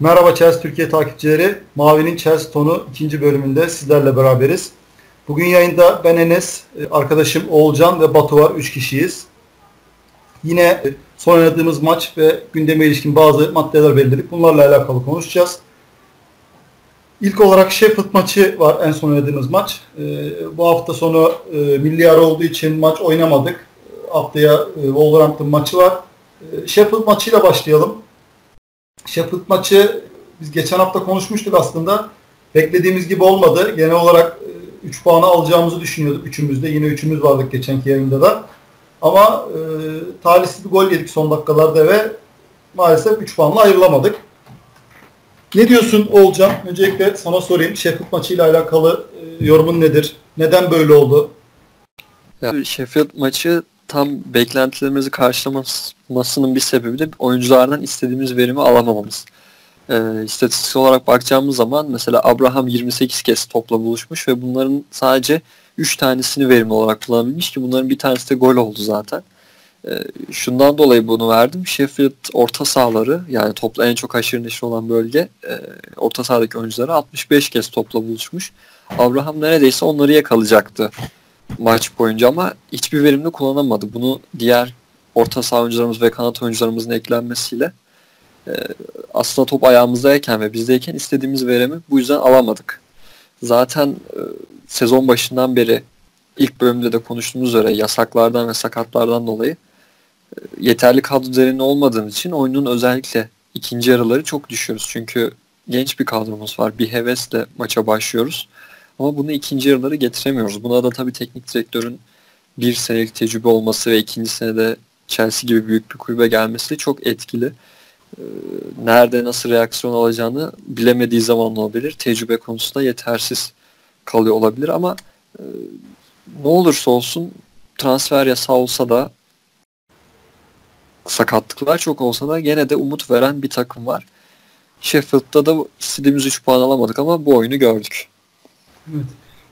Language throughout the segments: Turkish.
Merhaba Chelsea Türkiye takipçileri. Mavi'nin Chelsea tonu ikinci bölümünde sizlerle beraberiz. Bugün yayında ben Enes, arkadaşım Oğulcan ve Batu var. Üç kişiyiz. Yine son oynadığımız maç ve gündeme ilişkin bazı maddeler belirledik. Bunlarla alakalı konuşacağız. İlk olarak Sheffield maçı var en son oynadığımız maç. bu hafta sonu milli ara olduğu için maç oynamadık. Haftaya Wolverhampton maçı var. Sheffield maçıyla başlayalım. Sheffield maçı biz geçen hafta konuşmuştuk aslında. Beklediğimiz gibi olmadı. Genel olarak 3 e, puanı alacağımızı düşünüyorduk üçümüzde. Yine üçümüz vardık geçenki yayında da. Ama e, talihsiz bir gol yedik son dakikalarda ve maalesef 3 puanla ayrılamadık. Ne diyorsun Olcan? Öncelikle sana sorayım. Sheffield maçıyla alakalı e, yorumun nedir? Neden böyle oldu? Ya, Sheffield maçı tam beklentilerimizi karşılamasının bir sebebi de oyunculardan istediğimiz verimi alamamamız. E, istatistik olarak bakacağımız zaman mesela Abraham 28 kez topla buluşmuş ve bunların sadece 3 tanesini verimli olarak kullanabilmiş ki bunların bir tanesi de gol oldu zaten. E, şundan dolayı bunu verdim. Sheffield orta sahaları yani topla en çok haşır neşir olan bölge e, orta sahadaki oyuncuları 65 kez topla buluşmuş. Abraham neredeyse onları yakalayacaktı maç boyunca ama hiçbir verimli kullanamadı. Bunu diğer orta saha oyuncularımız ve kanat oyuncularımızın eklenmesiyle e, aslında top ayağımızdayken ve bizdeyken istediğimiz verimi bu yüzden alamadık. Zaten e, sezon başından beri ilk bölümde de konuştuğumuz üzere yasaklardan ve sakatlardan dolayı e, yeterli kadro üzerinde olmadığın için oyunun özellikle ikinci yarıları çok düşüyoruz. Çünkü genç bir kadromuz var. Bir hevesle maça başlıyoruz. Ama bunu ikinci yarıları getiremiyoruz. Buna da tabii teknik direktörün bir senelik tecrübe olması ve ikinci senede Chelsea gibi büyük bir kulübe gelmesi çok etkili. Ee, nerede nasıl reaksiyon alacağını bilemediği zaman olabilir. Tecrübe konusunda yetersiz kalıyor olabilir ama e, ne olursa olsun transfer yasağı olsa da sakatlıklar çok olsa da gene de umut veren bir takım var. Sheffield'da da istediğimiz 3 puan alamadık ama bu oyunu gördük. Evet.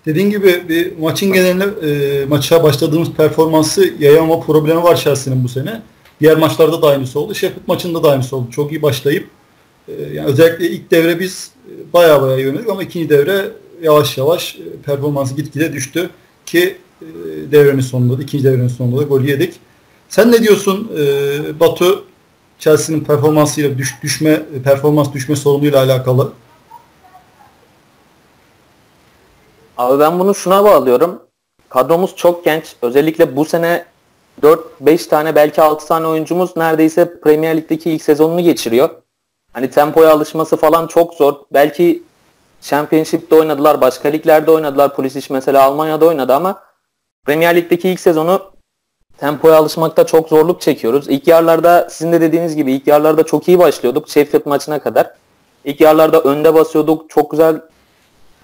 Dediğin gibi bir maçın genelinde e, maça başladığımız performansı yayama problemi var Chelsea'nin bu sene. Diğer maçlarda da aynısı oldu. Sheffield maçında da aynısı oldu. Çok iyi başlayıp e, yani özellikle ilk devre biz baya baya yöneldik ama ikinci devre yavaş yavaş e, performansı gitgide düştü ki e, devrenin sonunda da ikinci devrenin sonunda da gol yedik. Sen ne diyorsun e, Batu Chelsea'nin performansıyla düş, düşme performans düşme sorunuyla alakalı? Abi ben bunu şuna bağlıyorum. Kadromuz çok genç. Özellikle bu sene 4-5 tane belki 6 tane oyuncumuz neredeyse Premier Lig'deki ilk sezonunu geçiriyor. Hani tempoya alışması falan çok zor. Belki Championship'te oynadılar, başka liglerde oynadılar. Pulisic mesela Almanya'da oynadı ama Premier Lig'deki ilk sezonu tempoya alışmakta çok zorluk çekiyoruz. İlk yarlarda sizin de dediğiniz gibi ilk yarlarda çok iyi başlıyorduk Sheffield maçına kadar. İlk yarlarda önde basıyorduk. Çok güzel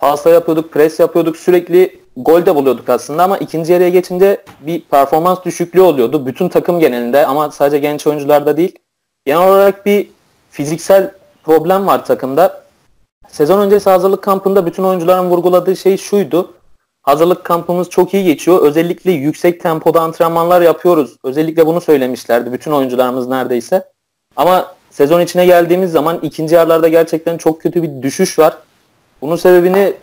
pasta yapıyorduk, pres yapıyorduk. Sürekli gol de buluyorduk aslında ama ikinci yarıya geçince bir performans düşüklüğü oluyordu. Bütün takım genelinde ama sadece genç oyuncularda değil. Genel olarak bir fiziksel problem var takımda. Sezon öncesi hazırlık kampında bütün oyuncuların vurguladığı şey şuydu. Hazırlık kampımız çok iyi geçiyor. Özellikle yüksek tempoda antrenmanlar yapıyoruz. Özellikle bunu söylemişlerdi bütün oyuncularımız neredeyse. Ama sezon içine geldiğimiz zaman ikinci yarılarda gerçekten çok kötü bir düşüş var. Bunun sebebini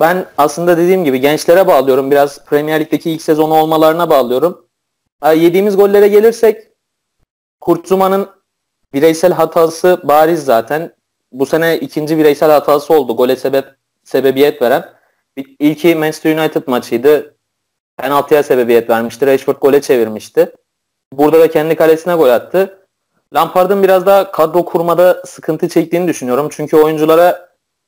ben aslında dediğim gibi gençlere bağlıyorum. Biraz Premier Lig'deki ilk sezonu olmalarına bağlıyorum. Yediğimiz gollere gelirsek Kurtzuma'nın bireysel hatası bariz zaten. Bu sene ikinci bireysel hatası oldu. Gole sebep sebebiyet veren. İlki Manchester United maçıydı. Penaltıya sebebiyet vermişti. Rashford gole çevirmişti. Burada da kendi kalesine gol attı. Lampard'ın biraz daha kadro kurmada sıkıntı çektiğini düşünüyorum. Çünkü oyunculara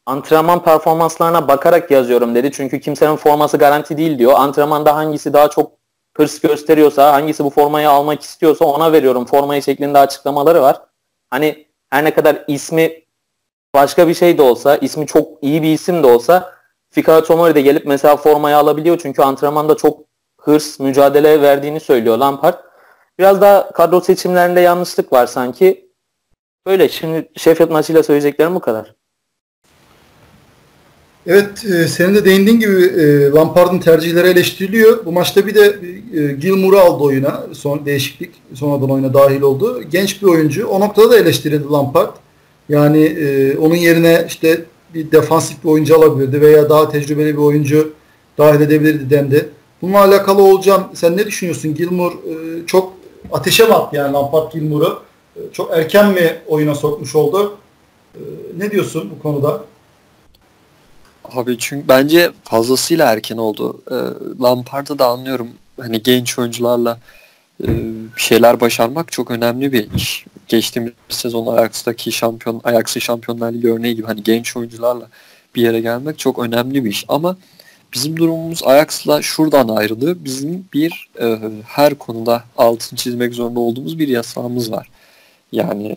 antrenman performanslarına bakarak yazıyorum dedi. Çünkü kimsenin forması garanti değil diyor. Antrenmanda hangisi daha çok hırs gösteriyorsa, hangisi bu formayı almak istiyorsa ona veriyorum. Formayı şeklinde açıklamaları var. Hani her ne kadar ismi başka bir şey de olsa, ismi çok iyi bir isim de olsa Fikayo Tomori de gelip mesela formayı alabiliyor. Çünkü antrenmanda çok hırs, mücadele verdiğini söylüyor Lampard. Biraz daha kadro seçimlerinde yanlışlık var sanki. Böyle şimdi Sheffield maçıyla söyleyeceklerim bu kadar. Evet, e, senin de değindiğin gibi e, Lampard'ın tercihleri eleştiriliyor. Bu maçta bir de e, Gilmour'u aldı oyuna. Son değişiklik sonradan oyuna dahil oldu. Genç bir oyuncu. O noktada da eleştirildi Lampard. Yani e, onun yerine işte bir defansif bir oyuncu alabilirdi veya daha tecrübeli bir oyuncu dahil edebilirdi dendi. Bununla alakalı olacağım. Sen ne düşünüyorsun? Gilmour e, çok ateşe mi attı yani Lampard Gilmour'u? E, çok erken mi oyuna sokmuş oldu? E, ne diyorsun bu konuda? Abi çünkü bence fazlasıyla erken oldu. E, Lampard'ı da anlıyorum. Hani genç oyuncularla e, şeyler başarmak çok önemli bir iş. Geçtiğimiz sezon Ajax'taki şampiyon, Ajax'ı Şampiyonlar Ligi örneği gibi hani genç oyuncularla bir yere gelmek çok önemli bir iş. Ama bizim durumumuz Ajax'la şuradan ayrılıyor. Bizim bir e, her konuda altın çizmek zorunda olduğumuz bir yasağımız var. Yani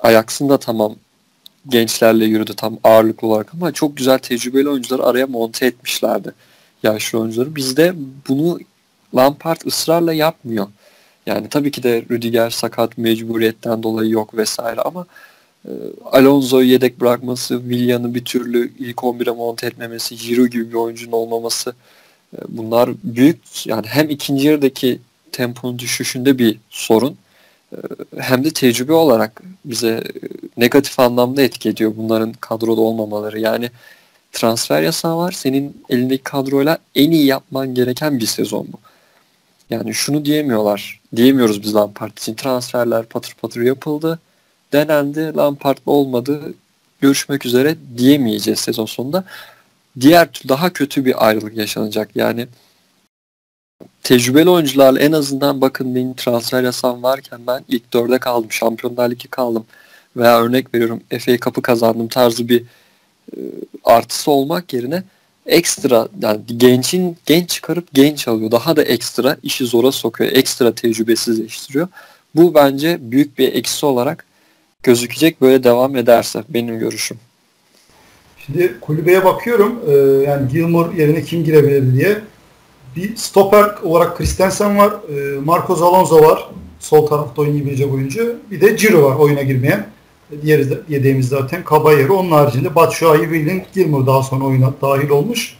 Ajax'ın da tamam gençlerle yürüdü tam ağırlıklı olarak ama çok güzel tecrübeli oyuncuları araya monte etmişlerdi. Yaşlı oyuncuları. Bizde bunu Lampard ısrarla yapmıyor. Yani tabii ki de Rüdiger sakat mecburiyetten dolayı yok vesaire ama e, Alonso'yu yedek bırakması, Willian'ı bir türlü ilk 11'e monte etmemesi, Giroud gibi bir oyuncunun olmaması e, bunlar büyük yani hem ikinci yarıdaki temponun düşüşünde bir sorun e, hem de tecrübe olarak bize negatif anlamda etki ediyor bunların kadroda olmamaları. Yani transfer yasağı var. Senin elindeki kadroyla en iyi yapman gereken bir sezon bu. Yani şunu diyemiyorlar. Diyemiyoruz biz Lampard için. Transferler patır patır yapıldı. Denendi. Lampard olmadı. Görüşmek üzere diyemeyeceğiz sezon sonunda. Diğer daha kötü bir ayrılık yaşanacak. Yani tecrübeli oyuncularla en azından bakın benim transfer yasam varken ben ilk dörde kaldım. Şampiyonlar Ligi kaldım. Veya örnek veriyorum FA Cup'ı kazandım tarzı bir e, artısı olmak yerine ekstra yani gençin genç çıkarıp genç alıyor. Daha da ekstra işi zora sokuyor. Ekstra tecrübesizleştiriyor. Bu bence büyük bir eksi olarak gözükecek böyle devam ederse benim görüşüm. Şimdi kulübeye bakıyorum. E, yani Gilmore yerine kim girebilir diye. Bir stoper olarak Christensen var. E, Marcos Alonso var. Sol tarafta oynayabilecek oyuncu. Bir de Ciro var oyuna girmeyen. Diğeri de, yediğimiz zaten Caballero. Onun haricinde Batshuayi, Willing, Gilmour daha sonra oyuna dahil olmuş.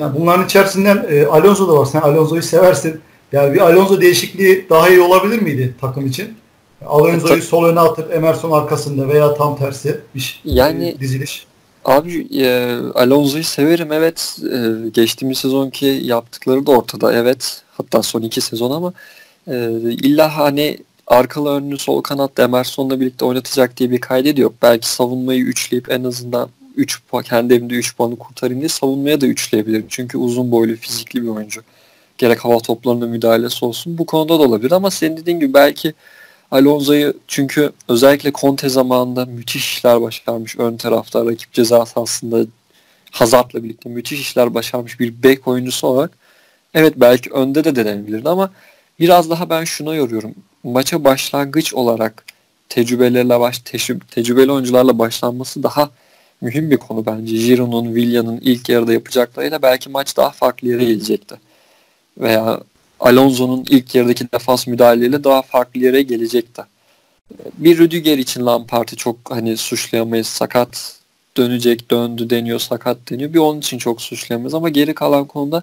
Yani bunların içerisinden e, Alonso da var. Sen Alonso'yu seversin. Yani bir Alonso değişikliği daha iyi olabilir miydi takım için? Alonso'yu sol öne atıp Emerson arkasında veya tam tersi bir yani, e, diziliş. Abi e, Alonso'yu severim evet. E, geçtiğimiz sezonki yaptıkları da ortada evet. Hatta son iki sezon ama e, illa hani arkalı önlü sol kanatta Emerson'la birlikte oynatacak diye bir kaydı yok. Belki savunmayı üçleyip en azından 3 puan, kendi evimde 3 puanı kurtarayım diye savunmaya da üçleyebilir. Çünkü uzun boylu, fizikli bir oyuncu. Gerek hava toplarında müdahalesi olsun. Bu konuda da olabilir ama senin dediğin gibi belki Alonso'yu çünkü özellikle Conte zamanında müthiş işler başarmış ön tarafta rakip ceza sahasında Hazard'la birlikte müthiş işler başarmış bir bek oyuncusu olarak evet belki önde de denenebilirdi ama biraz daha ben şuna yoruyorum maça başlangıç olarak tecrübelerle baş tecrübe, tecrübeli oyuncularla başlanması daha mühim bir konu bence. Giroud'un, Willian'ın ilk yarıda yapacaklarıyla belki maç daha farklı yere gelecekti. Veya Alonso'nun ilk yarıdaki defans müdahaleyle daha farklı yere gelecekti. Bir Rüdiger için Lampard'ı çok hani suçlayamayız. Sakat dönecek, döndü deniyor, sakat deniyor. Bir onun için çok suçlayamayız ama geri kalan konuda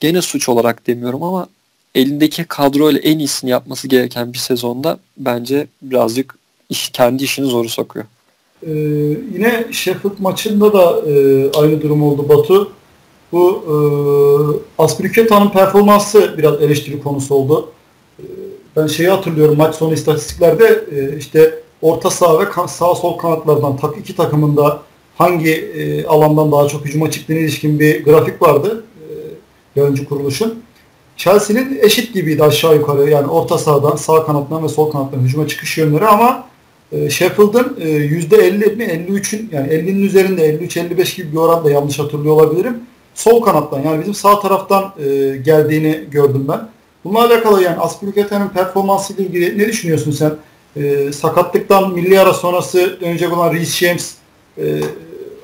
gene suç olarak demiyorum ama elindeki kadroyla en iyisini yapması gereken bir sezonda bence birazcık iş, kendi işini zoru sokuyor. Ee, yine Sheffield maçında da e, aynı durum oldu Batu. Bu e, Aspilicueta'nın performansı biraz eleştiri konusu oldu. E, ben şeyi hatırlıyorum maç sonu istatistiklerde e, işte orta saha ve sağ sol kanatlardan tak iki takımında hangi e, alandan daha çok hücuma çıktığına ilişkin bir grafik vardı. E, yayıncı kuruluşun. Chelsea'nin eşit gibiydi aşağı yukarı. Yani orta sahadan, sağ kanattan ve sol kanattan hücuma çıkış yönleri ama e, Sheffield'ın e, %50 mi 53'ün yani 50'nin üzerinde 53-55 gibi bir oranda yanlış hatırlıyor olabilirim. Sol kanattan yani bizim sağ taraftan e, geldiğini gördüm ben. Bununla alakalı yani Aspilicueta'nın performansı ile ilgili ne düşünüyorsun sen? E, sakatlıktan milli ara sonrası dönecek olan Reece James e,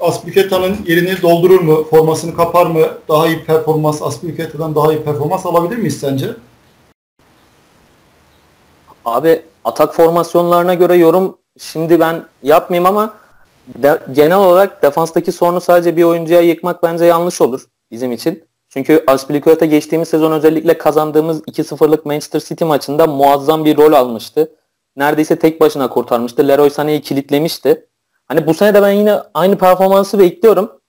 Aspilicueta'nın yerini doldurur mu? Formasını kapar mı? Daha iyi performans, Aspilicueta'dan daha iyi performans alabilir miyiz sence? Abi atak formasyonlarına göre yorum şimdi ben yapmayayım ama de, genel olarak defanstaki sorunu sadece bir oyuncuya yıkmak bence yanlış olur bizim için. Çünkü Aspilicueta geçtiğimiz sezon özellikle kazandığımız 2-0'lık Manchester City maçında muazzam bir rol almıştı. Neredeyse tek başına kurtarmıştı. Leroy Sané'yi kilitlemişti. Hani bu sene de ben yine aynı performansı bekliyorum.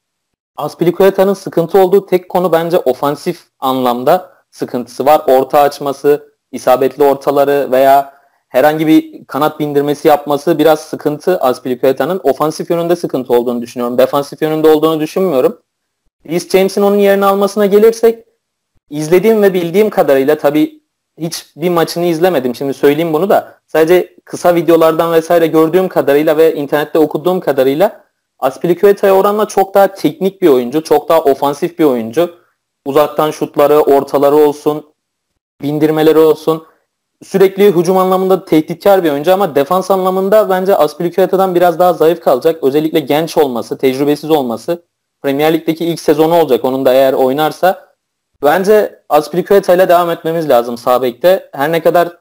Aspilicueta'nın sıkıntı olduğu tek konu bence ofansif anlamda sıkıntısı var. Orta açması, isabetli ortaları veya herhangi bir kanat bindirmesi yapması biraz sıkıntı Aspilicueta'nın. Ofansif yönünde sıkıntı olduğunu düşünüyorum. Defansif yönünde olduğunu düşünmüyorum. Reece James'in onun yerini almasına gelirsek izlediğim ve bildiğim kadarıyla tabii hiç bir maçını izlemedim. Şimdi söyleyeyim bunu da. Sadece kısa videolardan vesaire gördüğüm kadarıyla ve internette okuduğum kadarıyla Aspilicueta'ya oranla çok daha teknik bir oyuncu, çok daha ofansif bir oyuncu. Uzaktan şutları, ortaları olsun, bindirmeleri olsun. Sürekli hücum anlamında tehditkar bir oyuncu ama defans anlamında bence Aspilicueta'dan biraz daha zayıf kalacak. Özellikle genç olması, tecrübesiz olması. Premier Lig'deki ilk sezonu olacak onun da eğer oynarsa. Bence Aspilicueta ile devam etmemiz lazım sağ bekte. Her ne kadar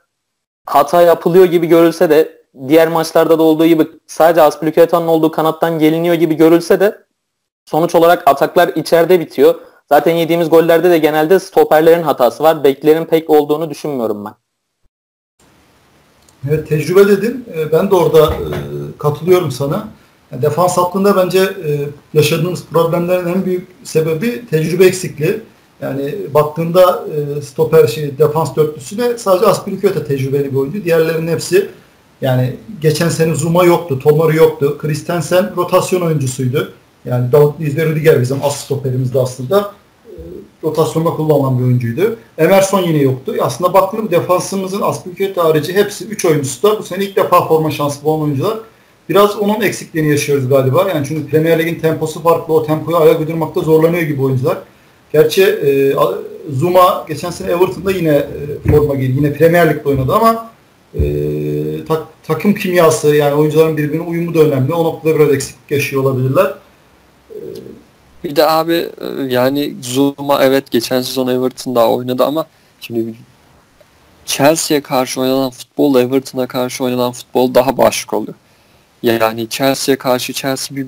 hata yapılıyor gibi görülse de diğer maçlarda da olduğu gibi sadece Aspilicueta'nın olduğu kanattan geliniyor gibi görülse de sonuç olarak ataklar içeride bitiyor. Zaten yediğimiz gollerde de genelde stoperlerin hatası var. Beklerin pek olduğunu düşünmüyorum ben. Evet tecrübe dedin. Ee, ben de orada e, katılıyorum sana. Defans hattında bence e, yaşadığımız problemlerin en büyük sebebi tecrübe eksikliği. Yani baktığında e, stoper şey defans dörtlüsü de sadece Aspilicueta tecrübeli bir oyuncu. Diğerlerinin hepsi yani geçen sene Zuma yoktu, Tomori yoktu. Christensen rotasyon oyuncusuydu. Yani Davut ve Rüdiger bizim as stoperimizdi aslında. E, rotasyonda kullanılan bir oyuncuydu. Emerson yine yoktu. Aslında baktığım defansımızın Aspilicueta harici hepsi 3 oyuncusu da bu sene ilk defa forma şansı bulan oyuncular. Biraz onun eksikliğini yaşıyoruz galiba. Yani çünkü Premier Lig'in temposu farklı. O tempoyu ayak uydurmakta zorlanıyor gibi oyuncular. Gerçi e, Zuma geçen sene Everton'da yine e, forma giydi. Yine Premier Lig'de oynadı ama e, tak, takım kimyası yani oyuncuların birbirine uyumu da önemli. O noktada biraz eksiklik yaşıyor olabilirler. E, bir de abi e, yani Zuma evet geçen sezon Everton'da oynadı ama şimdi Chelsea'ye karşı oynanan futbol Everton'a karşı oynanan futbol daha başka oluyor. Yani Chelsea'ye karşı Chelsea bir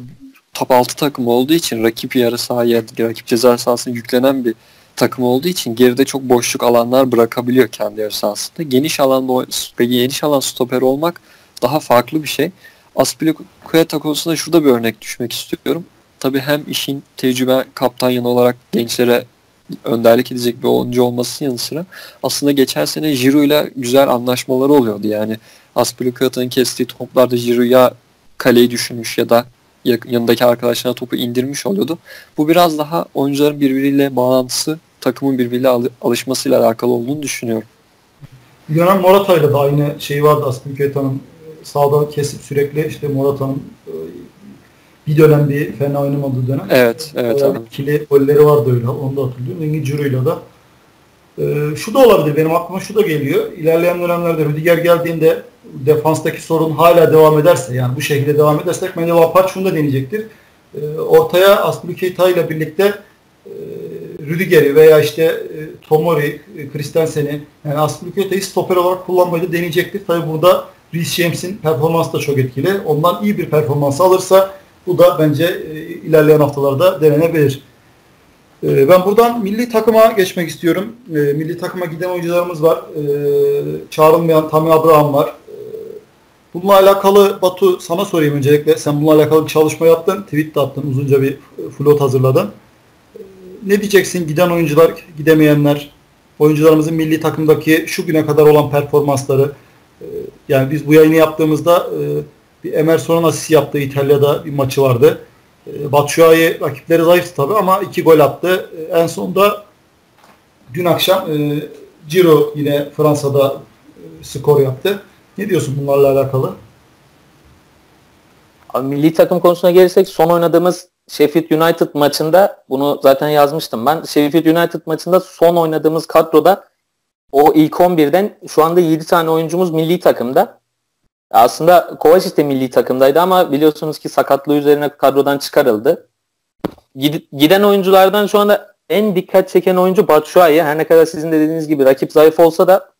top 6 takım olduğu için rakip yarı sahaya, rakip ceza sahasına yüklenen bir takım olduğu için geride çok boşluk alanlar bırakabiliyor kendi yarı sahasında. Geniş alanda geniş alan stoper olmak daha farklı bir şey. Aspilicueta konusunda şurada bir örnek düşmek istiyorum. Tabi hem işin tecrübe kaptan yanı olarak gençlere önderlik edecek bir oyuncu olmasının yanı sıra aslında geçen sene Giroud ile güzel anlaşmaları oluyordu. Yani Aspilicueta'nın kestiği toplarda Giroud'a kaleyi düşünmüş ya da yanındaki arkadaşlarına topu indirmiş oluyordu. Bu biraz daha oyuncuların birbiriyle bağlantısı, takımın birbiriyle alışmasıyla alakalı olduğunu düşünüyorum. Dönem Morata'yla da aynı şey vardı Aspilicueta'nın sağda kesip sürekli işte Morata'nın e, bir dönem bir fena oynamadığı dönem. Evet, evet. Yani ikili golleri vardı öyle. Onu da hatırlıyorum. Engin Curu'yla da. Ee, şu da olabilir. Benim aklıma şu da geliyor. İlerleyen dönemlerde Rüdiger geldiğinde defanstaki sorun hala devam ederse yani bu şekilde devam edersek bence Lampard şunu da deneyecektir. E, ortaya Aspilicueta ile birlikte e, Rüdiger'i veya işte e, Tomori, e, Christensen'i yani Aspilicueta'yı stoper olarak kullanmayı da deneyecektir. Tabi burada Reece James'in performansı da çok etkili. Ondan iyi bir performans alırsa bu da bence e, ilerleyen haftalarda denenebilir. E, ben buradan milli takıma geçmek istiyorum. E, milli takıma giden oyuncularımız var. E, çağrılmayan Tammy Abraham var. Bununla alakalı Batu sana sorayım öncelikle. Sen bununla alakalı bir çalışma yaptın. Tweet de attın. Uzunca bir float hazırladın. Ne diyeceksin giden oyuncular, gidemeyenler, oyuncularımızın milli takımdaki şu güne kadar olan performansları. Yani biz bu yayını yaptığımızda bir Emerson'un asist yaptığı İtalya'da bir maçı vardı. Batshuayi rakipleri zayıftı tabii ama iki gol attı. En sonunda dün akşam Ciro yine Fransa'da skor yaptı. Ne diyorsun bunlarla alakalı? Abi, milli takım konusuna gelirsek son oynadığımız Sheffield United maçında bunu zaten yazmıştım ben. Sheffield United maçında son oynadığımız kadroda o ilk 11'den şu anda 7 tane oyuncumuz milli takımda. Aslında Kovacic de milli takımdaydı ama biliyorsunuz ki sakatlığı üzerine kadrodan çıkarıldı. Giden oyunculardan şu anda en dikkat çeken oyuncu Batshuayi. Her ne kadar sizin de dediğiniz gibi rakip zayıf olsa da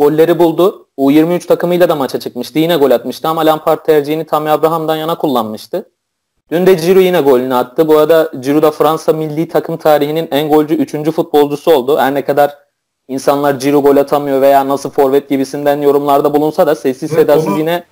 golleri buldu. U23 takımıyla da maça çıkmıştı. Yine gol atmıştı ama Lampard tercihini Tammy Abraham'dan yana kullanmıştı. Dün de Giroud yine golünü attı. Bu arada Giroud da Fransa milli takım tarihinin en golcü 3. futbolcusu oldu. Her ne kadar insanlar Giroud gol atamıyor veya nasıl forvet gibisinden yorumlarda bulunsa da sessiz evet, sedasız yine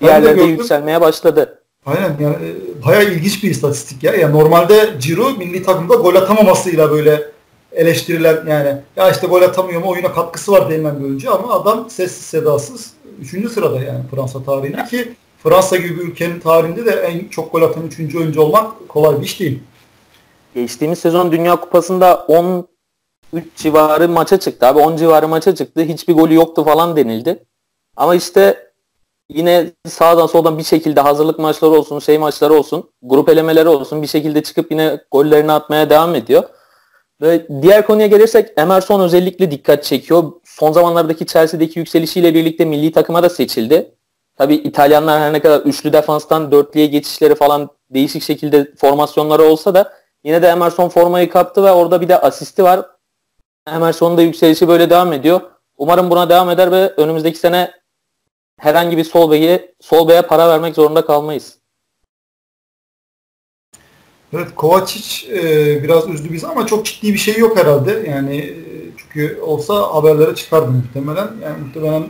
yerlerde yükselmeye başladı. Aynen yani e, bayağı ilginç bir istatistik ya. Yani normalde Ciro milli takımda gol atamamasıyla böyle eleştirilen yani ya işte gol atamıyor mu oyuna katkısı var denilen bir oyuncu ama adam sessiz sedasız 3. sırada yani Fransa tarihinde ki Fransa gibi bir ülkenin tarihinde de en çok gol atan 3. oyuncu olmak kolay bir iş değil. Geçtiğimiz sezon Dünya Kupası'nda 10 3 civarı maça çıktı abi. 10 civarı maça çıktı. Hiçbir golü yoktu falan denildi. Ama işte yine sağdan soldan bir şekilde hazırlık maçları olsun, şey maçları olsun, grup elemeleri olsun bir şekilde çıkıp yine gollerini atmaya devam ediyor. Ve diğer konuya gelirsek Emerson özellikle dikkat çekiyor. Son zamanlardaki Chelsea'deki yükselişiyle birlikte milli takıma da seçildi. Tabi İtalyanlar her ne kadar üçlü defanstan dörtlüye geçişleri falan değişik şekilde formasyonları olsa da yine de Emerson formayı kaptı ve orada bir de asisti var. Emerson'un da yükselişi böyle devam ediyor. Umarım buna devam eder ve önümüzdeki sene herhangi bir sol beye, sol beye para vermek zorunda kalmayız. Evet Kovacic e, biraz üzdü bizi ama çok ciddi bir şey yok herhalde. Yani e, çünkü olsa haberlere çıkardı muhtemelen. Yani muhtemelen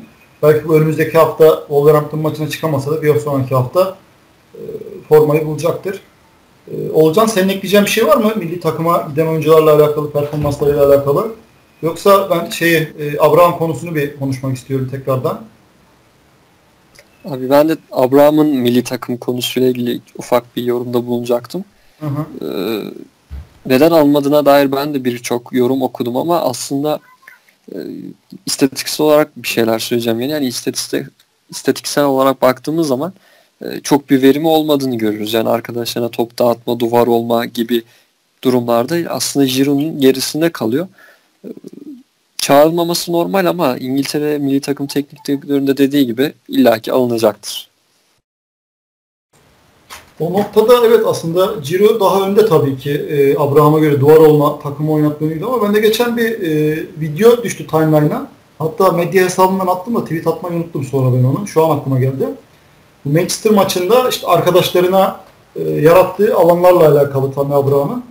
belki bu önümüzdeki hafta Wolverhampton maçına çıkamasa da bir sonraki hafta e, formayı bulacaktır. E, Olcan senin ekleyeceğin bir şey var mı? Milli takıma giden oyuncularla alakalı, performanslarıyla alakalı. Yoksa ben şeyi e, Abraham konusunu bir konuşmak istiyorum tekrardan. Abi ben de Abraham'ın milli takım konusuyla ilgili ufak bir yorumda bulunacaktım. Hı. Ee, neden almadığına dair ben de birçok yorum okudum ama aslında e, istatistiksel olarak bir şeyler söyleyeceğim. Yani, yani istatistik, istatistiksel olarak baktığımız zaman e, çok bir verimi olmadığını görürüz. Yani arkadaşlarına top dağıtma, duvar olma gibi durumlarda aslında Giroud'un gerisinde kalıyor. E, çağrılmaması normal ama İngiltere milli takım teknik direktöründe dediği gibi illaki alınacaktır. O noktada evet aslında Ciro daha önde tabii ki e, Abraham'a göre duvar olma takımı oynatmalıydı ama ben de geçen bir e, video düştü timeline'a. Hatta medya hesabımdan attım da tweet atmayı unuttum sonra ben onu. Şu an aklıma geldi. Manchester maçında işte arkadaşlarına e, yarattığı alanlarla alakalı Tammy Abraham'ın.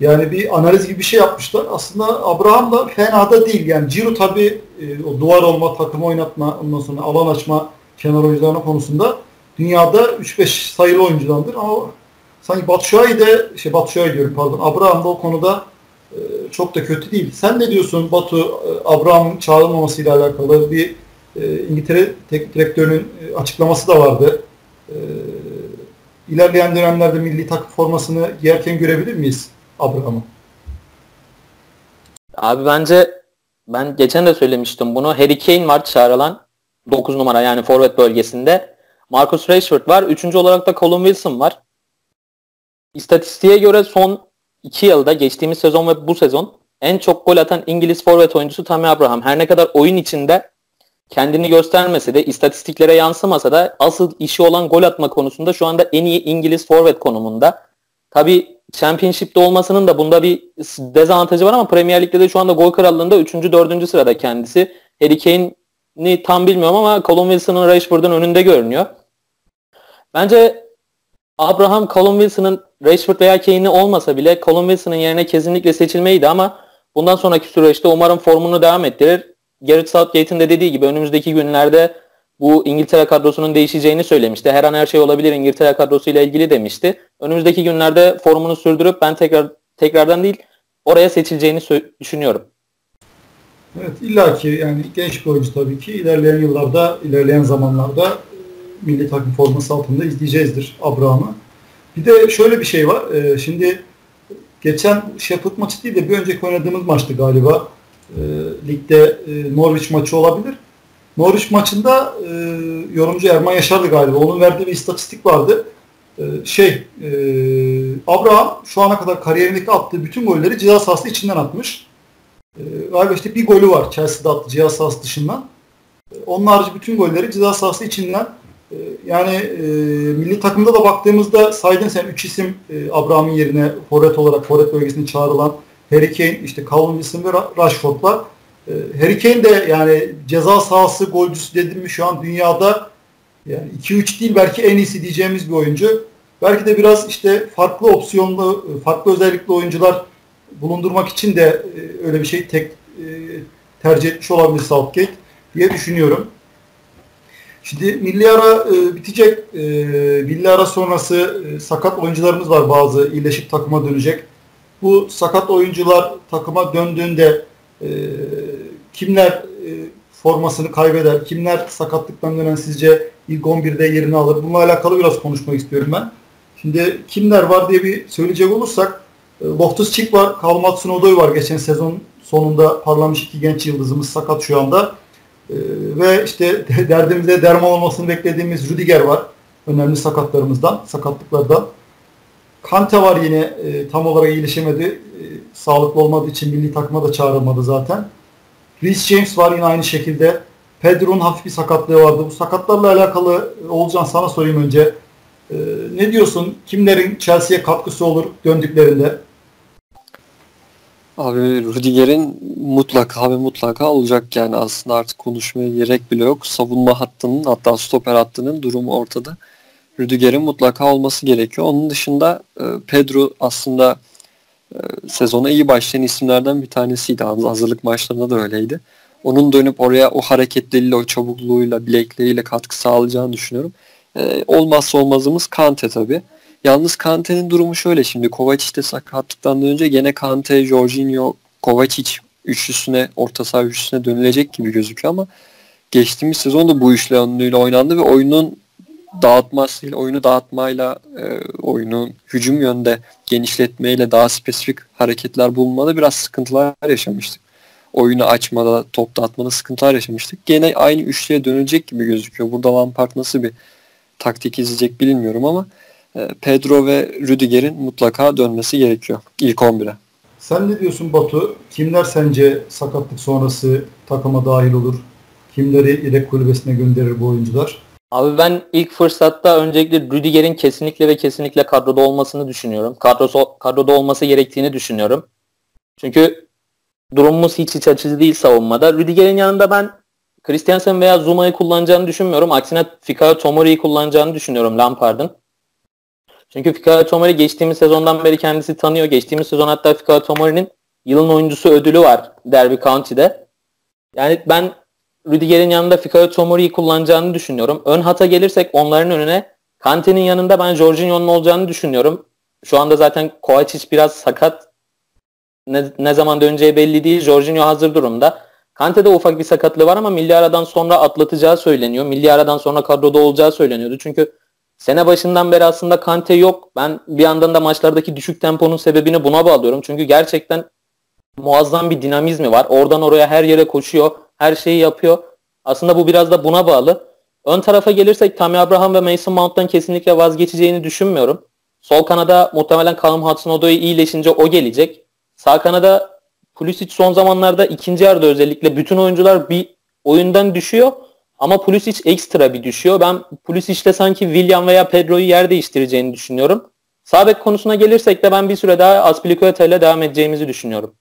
Yani bir analiz gibi bir şey yapmışlar. Aslında Abraham da fena da değil. Yani Ciro tabii e, o duvar olma, takım oynatma, ondan sonra alan açma kenar oyuncularına konusunda dünyada 3-5 sayılı oyuncudandır ama sanki Batshuayi de şey Batshuayi diyorum pardon Abraham da o konuda e, çok da kötü değil. Sen ne diyorsun Batu e, Abraham'ın çağrılmamasıyla alakalı bir e, İngiltere teknik direktörünün e, açıklaması da vardı. E, ilerleyen dönemlerde milli takım formasını giyerken görebilir miyiz Abraham'ı? Abi bence ben geçen de söylemiştim bunu. Harry Kane var çağrılan 9 numara yani forvet bölgesinde. Marcus Rashford var. Üçüncü olarak da Colin Wilson var. İstatistiğe göre son 2 yılda geçtiğimiz sezon ve bu sezon en çok gol atan İngiliz forvet oyuncusu Tammy Abraham. Her ne kadar oyun içinde kendini göstermese de istatistiklere yansımasa da asıl işi olan gol atma konusunda şu anda en iyi İngiliz forvet konumunda. Tabi Championship'te olmasının da bunda bir dezavantajı var ama Premier Lig'de de şu anda gol krallığında 3. 4. sırada kendisi. Harry Kane'i tam bilmiyorum ama Colin Wilson'ın Rashford'un önünde görünüyor. Bence Abraham Colin Wilson'ın Rashford veya Kane'i olmasa bile Colin Wilson'ın yerine kesinlikle seçilmeydi ama bundan sonraki süreçte umarım formunu devam ettirir. Gareth Southgate'in de dediği gibi önümüzdeki günlerde bu İngiltere kadrosunun değişeceğini söylemişti. Her an her şey olabilir İngiltere kadrosuyla ilgili demişti. Önümüzdeki günlerde formunu sürdürüp ben tekrar tekrardan değil oraya seçileceğini düşünüyorum. Evet illaki yani genç bir oyuncu tabii ki ilerleyen yıllarda, ilerleyen zamanlarda milli takım forması altında izleyeceğizdir Abraham'ı. Bir de şöyle bir şey var. E, şimdi geçen Sheffield maçı değil de bir önceki oynadığımız maçtı galiba. E, ligde e, Norwich maçı olabilir. Norwich maçında e, yorumcu Erman Yaşar'dı galiba. Onun verdiği bir istatistik vardı. E, şey, e, Abraham şu ana kadar kariyerindeki attığı bütün golleri ceza sahası içinden atmış. E, galiba işte bir golü var Chelsea'de attı ceza sahası dışından. E, onun harici bütün golleri ceza sahası içinden ee, yani e, milli takımda da baktığımızda saydın sen 3 isim e, Abraham'ın yerine forvet olarak forvet bölgesine çağrılan Harry Kane, işte Calvin Wilson ve Rashford var. E, Harry Kane de yani ceza sahası golcüsü dedim mi şu an dünyada yani 2-3 değil belki en iyisi diyeceğimiz bir oyuncu. Belki de biraz işte farklı opsiyonlu, farklı özellikli oyuncular bulundurmak için de e, öyle bir şey tek e, tercih etmiş olabilir Southgate diye düşünüyorum. Şimdi milli ara e, bitecek. E, milli ara sonrası sakat oyuncularımız var bazı iyileşip takıma dönecek. Bu sakat oyuncular takıma döndüğünde kimler formasını kaybeder, kimler sakatlıktan dönen sizce ilk 11'de yerini alır? Bununla alakalı biraz konuşmak istiyorum ben. Şimdi kimler var diye bir söyleyecek olursak Loftus Cheek var, Kalmatsun Odoy var. Geçen sezon sonunda parlamış iki genç yıldızımız sakat şu anda. Ee, ve işte derdimize derman olmasını beklediğimiz Rüdiger var. Önemli sakatlarımızdan, sakatlıklardan. Kante var yine e, tam olarak iyileşemedi. E, sağlıklı olmadığı için milli takıma da çağrılmadı zaten. Reece James var yine aynı şekilde. Pedro'nun hafif bir sakatlığı vardı. Bu sakatlarla alakalı e, Olcan sana sorayım önce. E, ne diyorsun? Kimlerin Chelsea'ye katkısı olur döndüklerinde? Abi Rüdiger'in mutlaka ve mutlaka olacak yani aslında artık konuşmaya gerek bile yok. Savunma hattının hatta stoper hattının durumu ortada. Rüdiger'in mutlaka olması gerekiyor. Onun dışında e, Pedro aslında e, sezona iyi başlayan isimlerden bir tanesiydi. Hazırlık maçlarında da öyleydi. Onun dönüp oraya o hareketleriyle, o çabukluğuyla, bilekleriyle katkı sağlayacağını düşünüyorum. E, olmazsa olmazımız Kante tabii. Yalnız Kante'nin durumu şöyle şimdi Kovacic de sakatlıktan önce gene Kante, Jorginho, Kovacic üçlüsüne, orta saha üçlüsüne dönülecek gibi gözüküyor ama geçtiğimiz sezonda bu üçlü oynandı ve oyunun dağıtmasıyla, oyunu dağıtmayla, e, oyunu hücum yönde genişletmeyle daha spesifik hareketler bulmada biraz sıkıntılar yaşamıştık. Oyunu açmada, top dağıtmada sıkıntılar yaşamıştık. Gene aynı üçlüye dönecek gibi gözüküyor. Burada Lampard nasıl bir taktik izleyecek bilmiyorum ama Pedro ve Rüdiger'in mutlaka dönmesi gerekiyor ilk 11'e. Sen ne diyorsun Batu? Kimler sence sakatlık sonrası takıma dahil olur? Kimleri yedek kulübesine gönderir bu oyuncular? Abi ben ilk fırsatta öncelikle Rüdiger'in kesinlikle ve kesinlikle kadroda olmasını düşünüyorum. Kadrosu, kadroda olması gerektiğini düşünüyorum. Çünkü durumumuz hiç iç açıcı değil savunmada. Rüdiger'in yanında ben Christiansen veya Zuma'yı kullanacağını düşünmüyorum. Aksine Fikayo Tomori'yi kullanacağını düşünüyorum Lampard'ın. Çünkü Fikayo Tomori geçtiğimiz sezondan beri kendisi tanıyor. Geçtiğimiz sezon hatta Fikayo Tomori'nin yılın oyuncusu ödülü var Derby County'de. Yani ben Rüdiger'in yanında Fikayo Tomori'yi kullanacağını düşünüyorum. Ön hata gelirsek onların önüne Kante'nin yanında ben Jorginho'nun olacağını düşünüyorum. Şu anda zaten Kovacic biraz sakat. Ne, ne zaman döneceği belli değil. Jorginho hazır durumda. Kante'de ufak bir sakatlığı var ama milli aradan sonra atlatacağı söyleniyor. Milli aradan sonra kadroda olacağı söyleniyordu. Çünkü Sene başından beri aslında Kante yok. Ben bir yandan da maçlardaki düşük temponun sebebini buna bağlıyorum. Çünkü gerçekten muazzam bir dinamizmi var. Oradan oraya her yere koşuyor. Her şeyi yapıyor. Aslında bu biraz da buna bağlı. Ön tarafa gelirsek Tammy Abraham ve Mason Mount'tan kesinlikle vazgeçeceğini düşünmüyorum. Sol kanada muhtemelen Callum Hudson-Odoi iyileşince o gelecek. Sağ kanada Pulisic son zamanlarda ikinci yarıda özellikle bütün oyuncular bir oyundan düşüyor. Ama Pulisic ekstra bir düşüyor. Ben Pulisic'te sanki William veya Pedro'yu yer değiştireceğini düşünüyorum. Sağ bek konusuna gelirsek de ben bir süre daha Aspilicueta ile devam edeceğimizi düşünüyorum.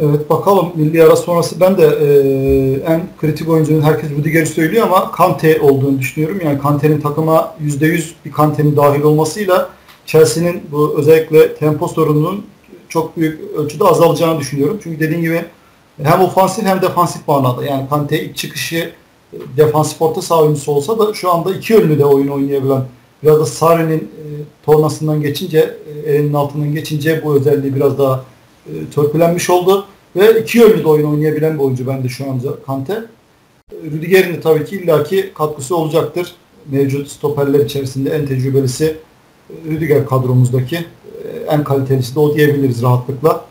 Evet bakalım milli ara sonrası ben de e, en kritik oyuncunun herkes Rüdiger'i söylüyor ama Kante olduğunu düşünüyorum. Yani Kante'nin takıma %100 bir Kante'nin dahil olmasıyla Chelsea'nin bu özellikle tempo sorununun çok büyük ölçüde azalacağını düşünüyorum. Çünkü dediğim gibi hem ofansif hem defansif manada. Yani Kante ilk çıkışı e, defansif orta saha oyuncusu olsa da şu anda iki yönlü de oyun oynayabilen biraz da Sarri'nin e, tornasından geçince e, elinin altından geçince bu özelliği biraz daha e, törpülenmiş oldu. Ve iki yönlü de oyun oynayabilen bir oyuncu bende şu anda Kante. E, Rüdiger'in de tabii ki illaki katkısı olacaktır. Mevcut stoperler içerisinde en tecrübelisi Rüdiger kadromuzdaki en kalitelisi de o diyebiliriz rahatlıkla.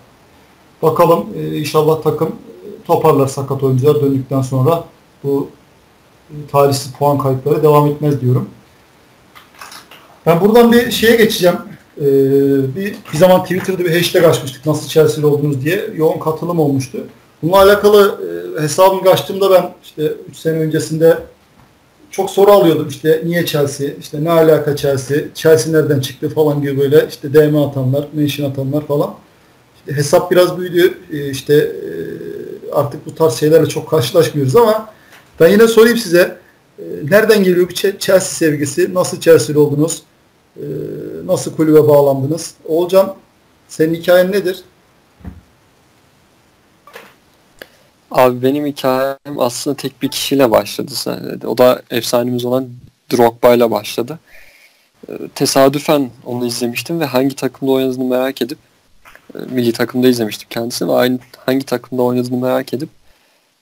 Bakalım e, inşallah takım toparlar sakat oyuncular döndükten sonra bu e, talihsiz puan kayıpları devam etmez diyorum. Ben buradan bir şeye geçeceğim. Ee, bir, bir zaman Twitter'da bir hashtag açmıştık nasıl Chelsea'li oldunuz diye. Yoğun katılım olmuştu. Bununla alakalı e, hesabımı açtığımda ben işte 3 sene öncesinde çok soru alıyordum. İşte niye Chelsea, işte ne alaka Chelsea, Chelsea nereden çıktı falan gibi böyle işte DM atanlar, mention atanlar falan hesap biraz büyüdü. E, işte e, artık bu tarz şeylerle çok karşılaşmıyoruz ama ben yine sorayım size e, nereden geliyor bu Chelsea sevgisi? Nasıl Chelsea'li oldunuz? Nasıl kulübe bağlandınız? Olcan senin hikayen nedir? Abi benim hikayem aslında tek bir kişiyle başladı. O da efsanemiz olan Drogba ile başladı. Tesadüfen onu izlemiştim ve hangi takımda oynadığını merak edip e, milli takımda izlemiştim kendisini ve aynı hangi takımda oynadığını merak edip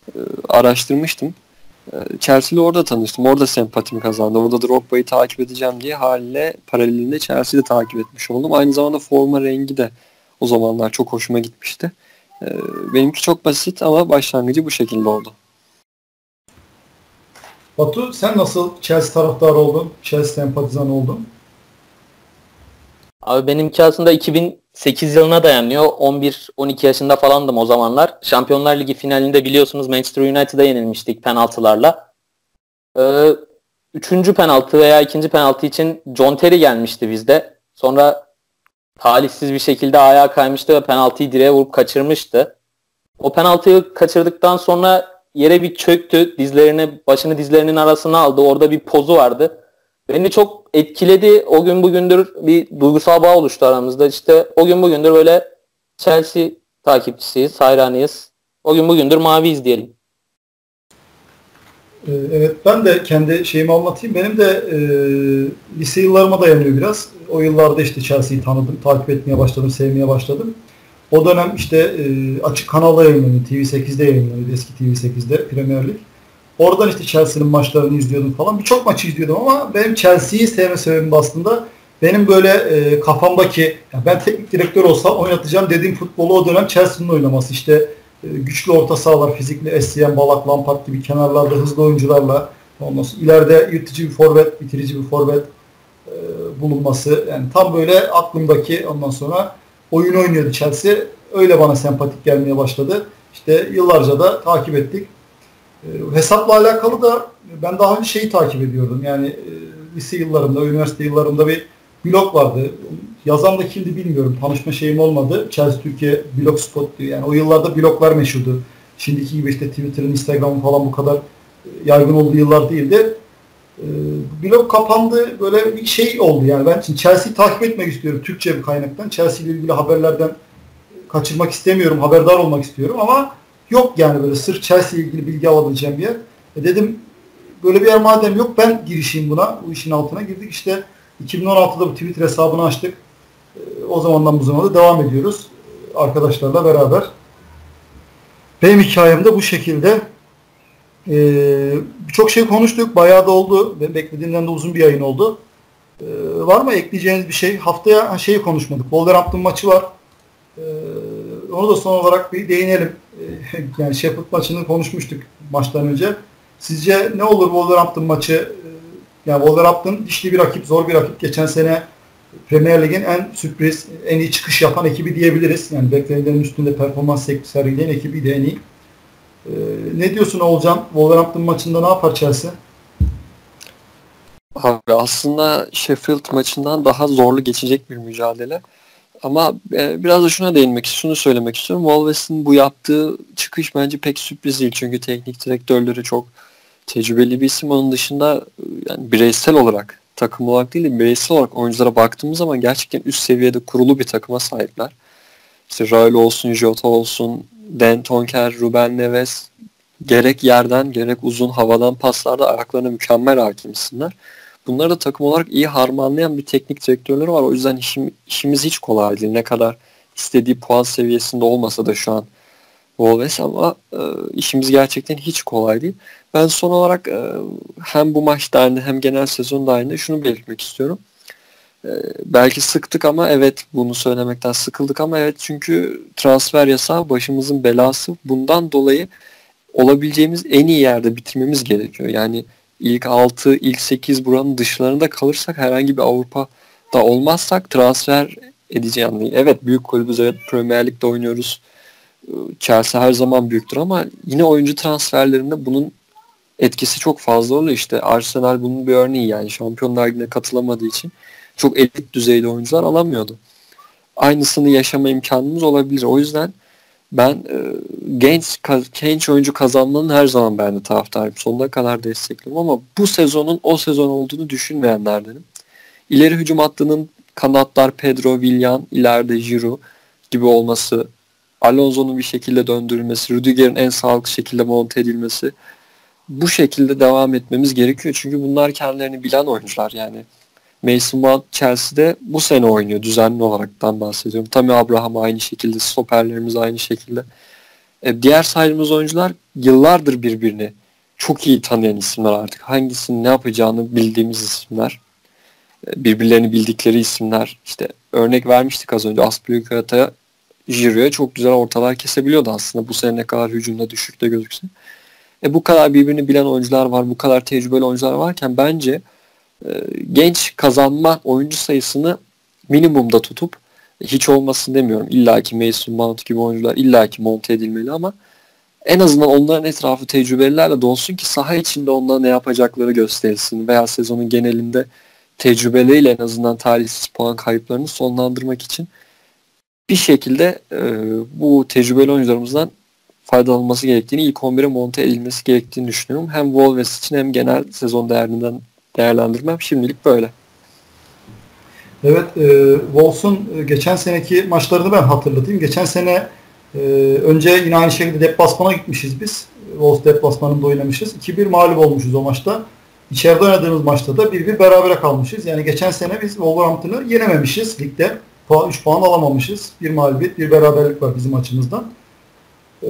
e, araştırmıştım. E, Chelsea'yle orada tanıştım. Orada sempatimi kazandı. Orada Drogba'yı takip edeceğim diye haliyle paralelinde Chelsea'yi de takip etmiş oldum. Aynı zamanda forma rengi de o zamanlar çok hoşuma gitmişti. Benimki çok basit ama başlangıcı bu şekilde oldu. Batu sen nasıl Chelsea taraftarı oldun? Chelsea sempatizan oldun? Abi benimki aslında 2008 yılına dayanıyor. 11-12 yaşında falandım o zamanlar. Şampiyonlar Ligi finalinde biliyorsunuz Manchester United'a yenilmiştik penaltılarla. Ee, üçüncü penaltı veya ikinci penaltı için John Terry gelmişti bizde. Sonra talihsiz bir şekilde ayağa kaymıştı ve penaltıyı direğe vurup kaçırmıştı. O penaltıyı kaçırdıktan sonra yere bir çöktü. Dizlerini, başını dizlerinin arasına aldı. Orada bir pozu vardı. Beni çok etkiledi. O gün bugündür bir duygusal bağ oluştu aramızda. İşte o gün bugündür böyle Chelsea takipçisiyiz, hayranıyız. O gün bugündür maviyiz diyelim. Ee, evet ben de kendi şeyimi anlatayım. Benim de e, lise yıllarıma dayanıyor biraz. O yıllarda işte Chelsea'yi tanıdım, takip etmeye başladım, sevmeye başladım. O dönem işte e, açık kanalda yayınlanıyor. TV8'de yayınlanıyor. Eski TV8'de Premier Lig. Oradan işte Chelsea'nin maçlarını izliyordum falan. Birçok maçı izliyordum ama benim Chelsea'yi sevme sebebim aslında benim böyle e, kafamdaki yani ben teknik direktör olsam oynatacağım dediğim futbolu o dönem Chelsea'nin oynaması. İşte e, güçlü orta sahalar, fizikli Essien, Balak, Lampard gibi kenarlarda hızlı oyuncularla ondan ileride yırtıcı bir forvet, bitirici bir forvet e, bulunması. Yani tam böyle aklımdaki ondan sonra oyun oynuyordu Chelsea. Öyle bana sempatik gelmeye başladı. İşte yıllarca da takip ettik. E, hesapla alakalı da ben daha önce şeyi takip ediyordum. Yani e, lise yıllarımda, üniversite yıllarımda bir blog vardı. Yazan da kimdi bilmiyorum. Tanışma şeyim olmadı. Chelsea Türkiye blog spot diyor. Yani o yıllarda bloglar meşhurdu. Şimdiki gibi işte Twitter'ın, Instagram'ın falan bu kadar yaygın olduğu yıllar değildi. E, blog kapandı. Böyle bir şey oldu yani. Ben şimdi Chelsea'yi takip etmek istiyorum Türkçe bir kaynaktan. Chelsea ile ilgili haberlerden kaçırmak istemiyorum. Haberdar olmak istiyorum ama yok yani böyle sırf Chelsea ile ilgili bilgi alabileceğim bir yer. E dedim böyle bir yer madem yok ben girişeyim buna. Bu işin altına girdik. İşte 2016'da bu Twitter hesabını açtık. E, o zamandan bu zamana da devam ediyoruz. Arkadaşlarla beraber. Benim hikayem de bu şekilde. Ee, Birçok şey konuştuk. Bayağı da oldu. Ben beklediğimden de uzun bir yayın oldu. Ee, var mı ekleyeceğiniz bir şey? Haftaya şeyi konuşmadık. Wolverhampton maçı var. Ee, onu da son olarak bir değinelim. Yani Sheffield maçını konuşmuştuk maçtan önce. Sizce ne olur Wolverhampton maçı? Yani Wolverhampton dişli bir rakip, zor bir rakip. Geçen sene Premier Lig'in en sürpriz, en iyi çıkış yapan ekibi diyebiliriz. Yani beklenenin üstünde performans sergileyen ekibi de en iyi. Ee, ne diyorsun Olcan? Wolverhampton maçında ne yapar Chelsea? Abi aslında Sheffield maçından daha zorlu geçecek bir mücadele. Ama e, biraz da şuna değinmek, şunu söylemek istiyorum. Wolves'in bu yaptığı çıkış bence pek sürpriz değil. Çünkü teknik direktörleri çok tecrübeli bir isim. Onun dışında yani bireysel olarak, takım olarak değil de bireysel olarak oyunculara baktığımız zaman gerçekten üst seviyede kurulu bir takıma sahipler. İşte Raul olsun, Jota olsun, Dan Tonker, Ruben Neves gerek yerden gerek uzun havadan paslarda ayaklarına mükemmel hakimsinler. Bunları da takım olarak iyi harmanlayan bir teknik direktörleri var. O yüzden işim, işimiz hiç kolay değil. Ne kadar istediği puan seviyesinde olmasa da şu an Wolves ama e, işimiz gerçekten hiç kolay değil. Ben son olarak e, hem bu maç dahilinde hem genel sezon dahilinde şunu belirtmek istiyorum. Ee, belki sıktık ama evet bunu söylemekten sıkıldık ama evet çünkü transfer yasağı başımızın belası. Bundan dolayı olabileceğimiz en iyi yerde bitirmemiz gerekiyor. Yani ilk 6, ilk 8 buranın dışlarında kalırsak herhangi bir Avrupa'da olmazsak transfer edeceğim. Evet büyük kulübüz evet Premier Lig'de oynuyoruz. Ee, Chelsea her zaman büyüktür ama yine oyuncu transferlerinde bunun etkisi çok fazla oluyor. İşte Arsenal bunun bir örneği yani Şampiyonlar Ligi'ne katılamadığı için çok elit düzeyde oyuncular alamıyordu. Aynısını yaşama imkanımız olabilir. O yüzden ben e, genç genç oyuncu kazanmanın her zaman ben de taraftarım. Sonuna kadar destekliyorum ama bu sezonun o sezon olduğunu düşünmeyenlerdenim. İleri hücum hattının kanatlar Pedro, Villan, ileride Giroud gibi olması Alonso'nun bir şekilde döndürülmesi, Rüdiger'in en sağlıklı şekilde monte edilmesi bu şekilde devam etmemiz gerekiyor. Çünkü bunlar kendilerini bilen oyuncular yani. Mason Mount Chelsea'de bu sene oynuyor düzenli olaraktan bahsediyorum. Tammy Abraham aynı şekilde, stoperlerimiz aynı şekilde. E, diğer saydığımız oyuncular yıllardır birbirini çok iyi tanıyan isimler artık. Hangisinin ne yapacağını bildiğimiz isimler. E, birbirlerini bildikleri isimler. İşte örnek vermiştik az önce. Aspilicueta'ya Giro'ya çok güzel ortalar kesebiliyordu aslında. Bu sene ne kadar hücumda düşükte gözükse. E, bu kadar birbirini bilen oyuncular var. Bu kadar tecrübeli oyuncular varken bence genç kazanma oyuncu sayısını minimumda tutup hiç olmasın demiyorum. İlla ki Mason Mount gibi oyuncular illa ki monte edilmeli ama en azından onların etrafı tecrübelilerle dolsun ki saha içinde onlara ne yapacakları gösterilsin veya sezonun genelinde tecrübeleriyle en azından talihsiz puan kayıplarını sonlandırmak için bir şekilde e, bu tecrübeli oyuncularımızdan faydalanması gerektiğini, ilk 11'e monte edilmesi gerektiğini düşünüyorum. Hem Wolves için hem genel sezon değerinden değerlendirmem şimdilik böyle. Evet, e, Wolves'un e, geçen seneki maçlarını ben hatırlatayım. Geçen sene e, önce yine aynı şekilde deplasmana gitmişiz biz. Wolves deplasmanında oynamışız. 2-1 mağlup olmuşuz o maçta. İçeride oynadığımız maçta da 1-1 berabere kalmışız. Yani geçen sene biz Wolverhampton'ı yenememişiz ligde. 3 puan alamamışız. Bir mağlubiyet, bir beraberlik var bizim açımızdan. E,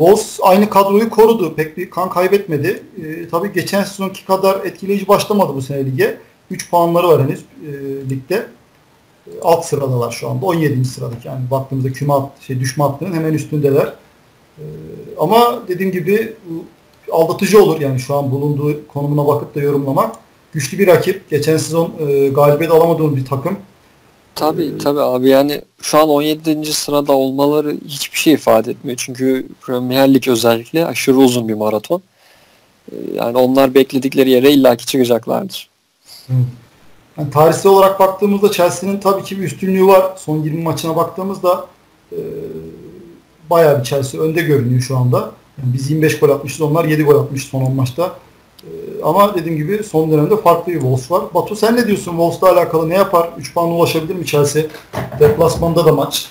Wolves aynı kadroyu korudu. Pek bir kan kaybetmedi. E, tabii geçen sezonki kadar etkileyici başlamadı bu sene lige. 3 puanları var henüz e, ligde. Alt sıradalar şu anda. 17. sıradaki yani baktığımızda küme at, şey, düşme hattının hemen üstündeler. E, ama dediğim gibi aldatıcı olur yani şu an bulunduğu konumuna bakıp da yorumlamak. Güçlü bir rakip. Geçen sezon e, galibiyet alamadığımız bir takım. Tabii tabii abi yani şu an 17. sırada olmaları hiçbir şey ifade etmiyor. Çünkü Premier Lig özellikle aşırı uzun bir maraton. Ee, yani onlar bekledikleri yere illaki çıkacaklardır. Yani tarihsel olarak baktığımızda Chelsea'nin tabii ki bir üstünlüğü var. Son 20 maçına baktığımızda e, bayağı bir Chelsea önde görünüyor şu anda. Yani biz 25 gol atmışız, onlar 7 gol atmış son 10 maçta. Ee, ama dediğim gibi son dönemde farklı bir Wolves var. Batu sen ne diyorsun Wolves'la alakalı ne yapar? 3 puan ulaşabilir mi Chelsea? Deplasmanda da maç.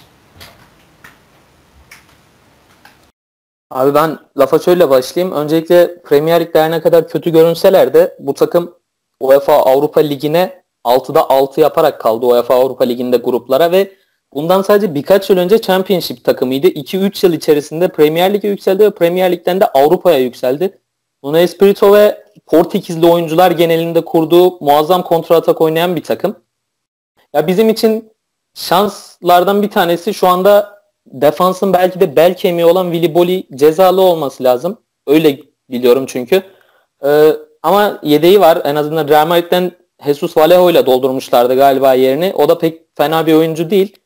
Abi ben lafa şöyle başlayayım. Öncelikle Premier Lig'de ne kadar kötü görünseler de bu takım UEFA Avrupa Ligi'ne 6'da 6 yaparak kaldı UEFA Avrupa Ligi'nde gruplara ve bundan sadece birkaç yıl önce Championship takımıydı. 2-3 yıl içerisinde Premier Lig'e yükseldi ve Premier Lig'den de Avrupa'ya yükseldi. Nuno Espirito ve Portekizli oyuncular genelinde kurduğu muazzam kontratak oynayan bir takım. Ya bizim için şanslardan bir tanesi şu anda defansın belki de bel kemiği olan Willy Boli cezalı olması lazım. Öyle biliyorum çünkü. Ee, ama yedeği var. En azından Real Madrid'den Jesus Vallejo ile doldurmuşlardı galiba yerini. O da pek fena bir oyuncu değil.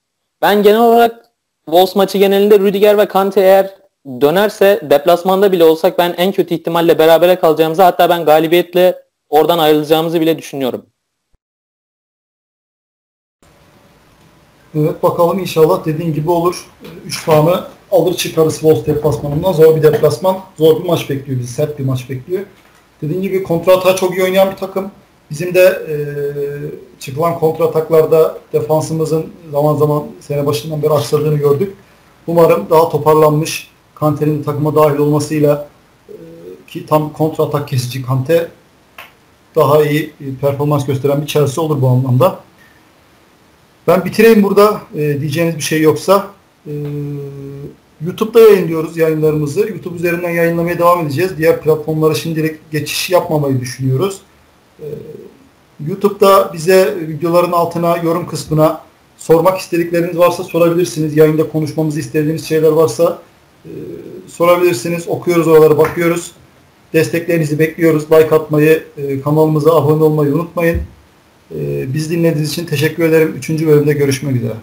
Ben genel olarak Wolves maçı genelinde Rüdiger ve Kante eğer dönerse deplasmanda bile olsak ben en kötü ihtimalle berabere kalacağımızı hatta ben galibiyetle oradan ayrılacağımızı bile düşünüyorum. Evet bakalım inşallah dediğin gibi olur. 3 puanı alır çıkarız Wolves deplasmanından. Zor bir deplasman. Zor bir maç bekliyor bizi. Sert bir maç bekliyor. Dediğin gibi kontrata çok iyi oynayan bir takım. Bizim de e, çıkılan kontrataklarda defansımızın zaman zaman sene başından beri aksadığını gördük. Umarım daha toparlanmış, Kante'nin takıma dahil olmasıyla e, ki tam kontra atak kesici Kante daha iyi performans gösteren bir Chelsea olur bu anlamda. Ben bitireyim burada. E, diyeceğiniz bir şey yoksa. E, YouTube'da yayınlıyoruz yayınlarımızı. YouTube üzerinden yayınlamaya devam edeceğiz. Diğer platformlara şimdilik geçiş yapmamayı düşünüyoruz. YouTube'da bize videoların altına, yorum kısmına sormak istedikleriniz varsa sorabilirsiniz. Yayında konuşmamızı istediğiniz şeyler varsa ee, sorabilirsiniz. Okuyoruz oraları, bakıyoruz. Desteklerinizi bekliyoruz. Like atmayı, e, kanalımıza abone olmayı unutmayın. E, biz dinlediğiniz için teşekkür ederim. Üçüncü bölümde görüşmek üzere.